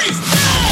freeze!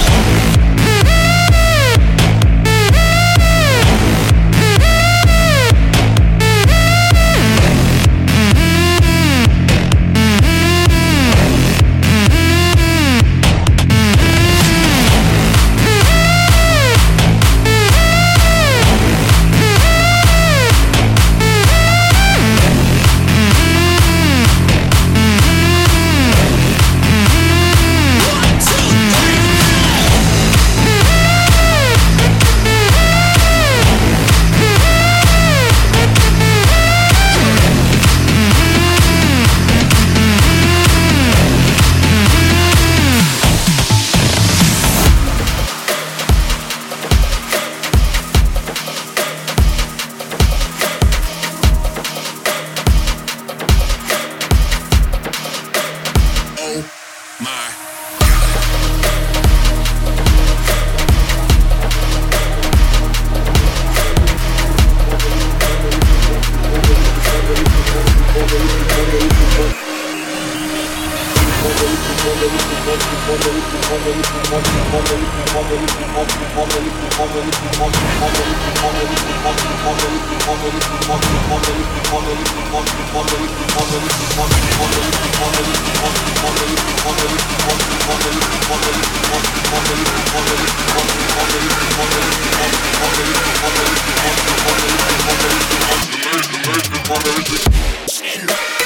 Yeah.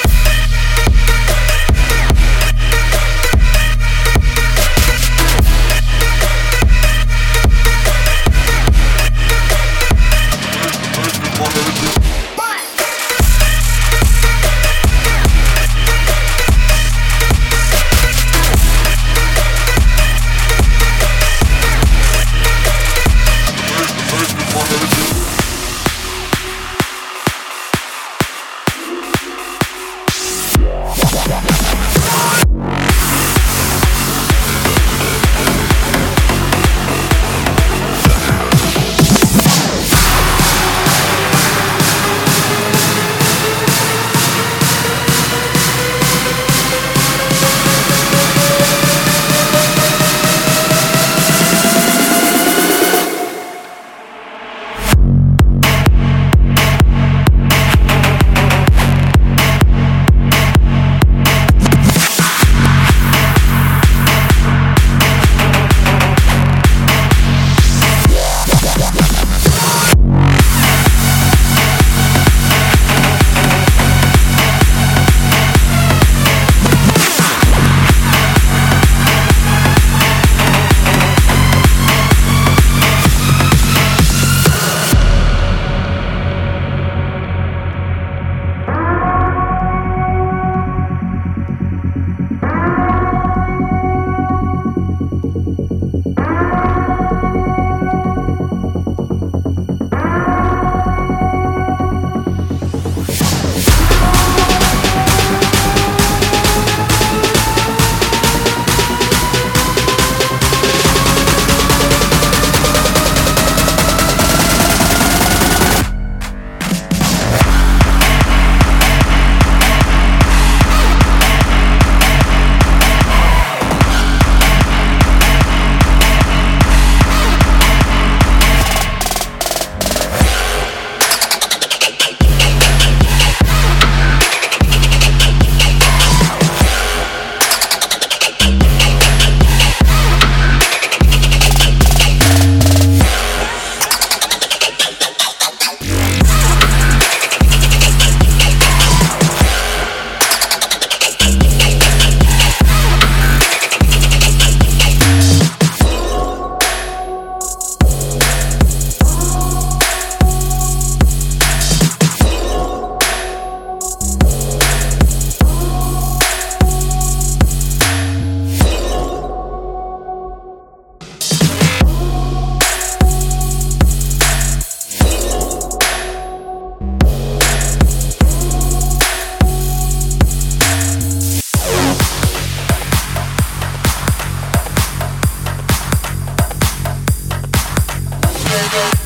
Thank you.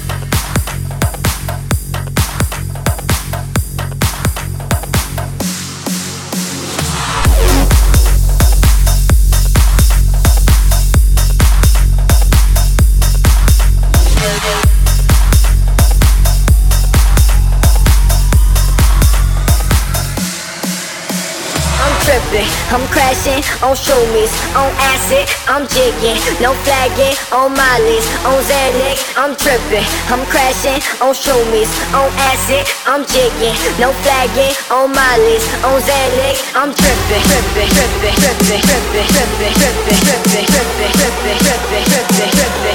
On shroomies, on acid, I'm jigging, no flagging, on Molly's, on Xanax, I'm tripping, I'm crashing, on shroomies, on acid, I'm jigging, no flagging, on Molly's, on Xanax, I'm tripping, tripping, tripping, tripping, tripping, tripping, tripping, tripping, tripping, tripping, tripping, tripping, tripping, tripping,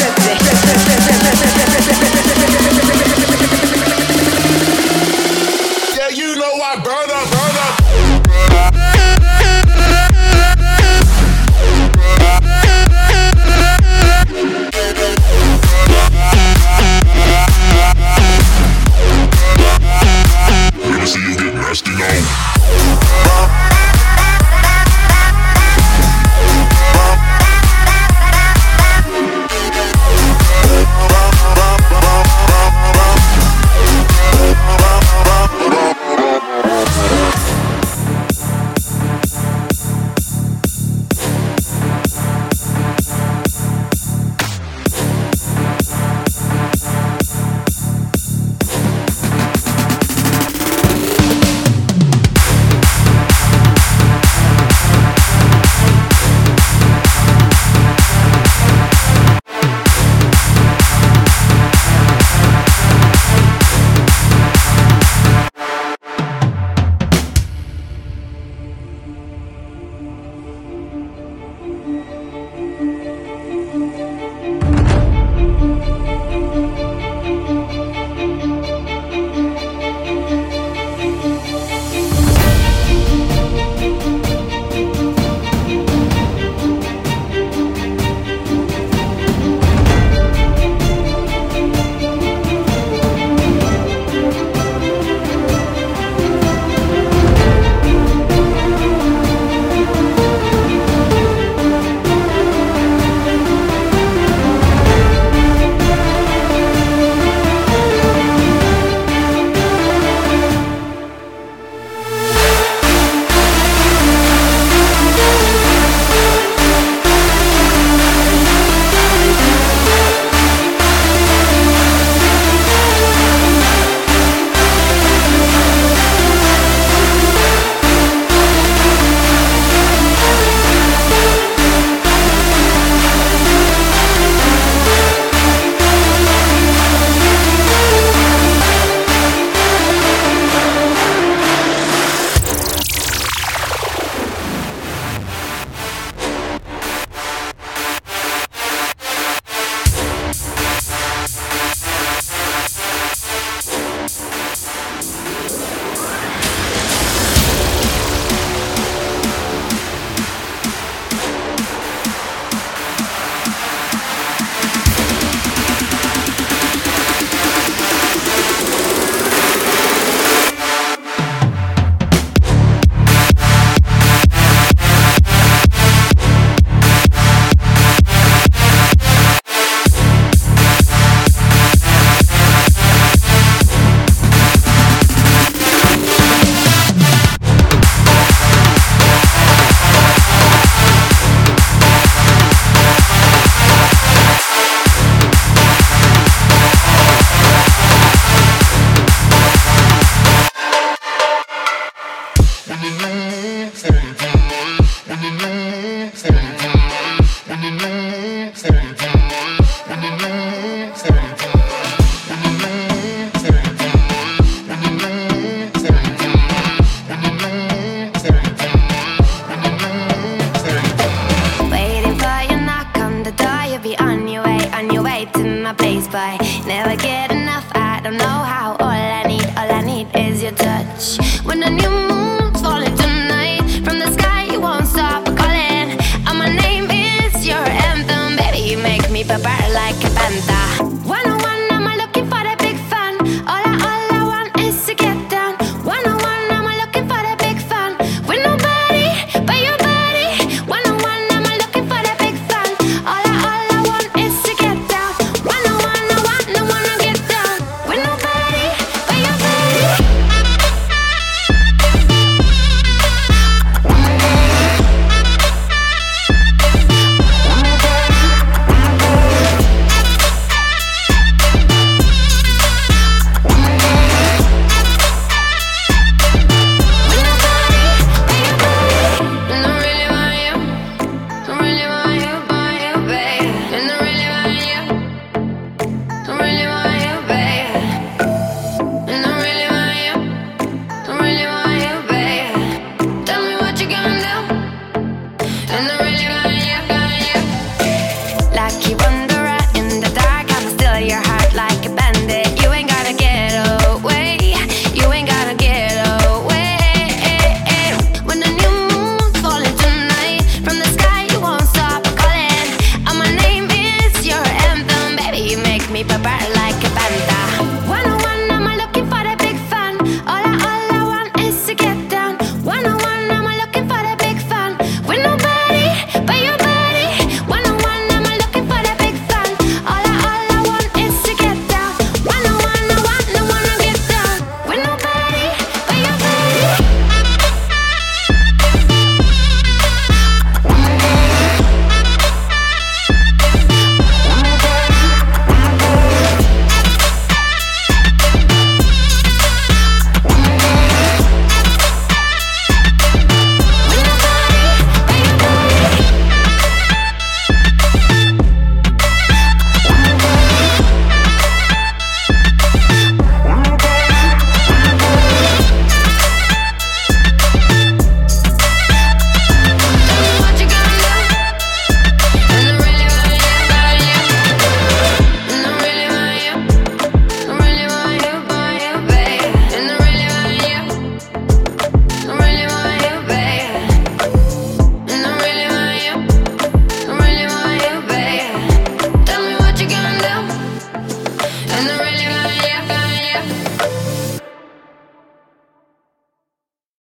tripping, Yeah, you know I burn up, burn up.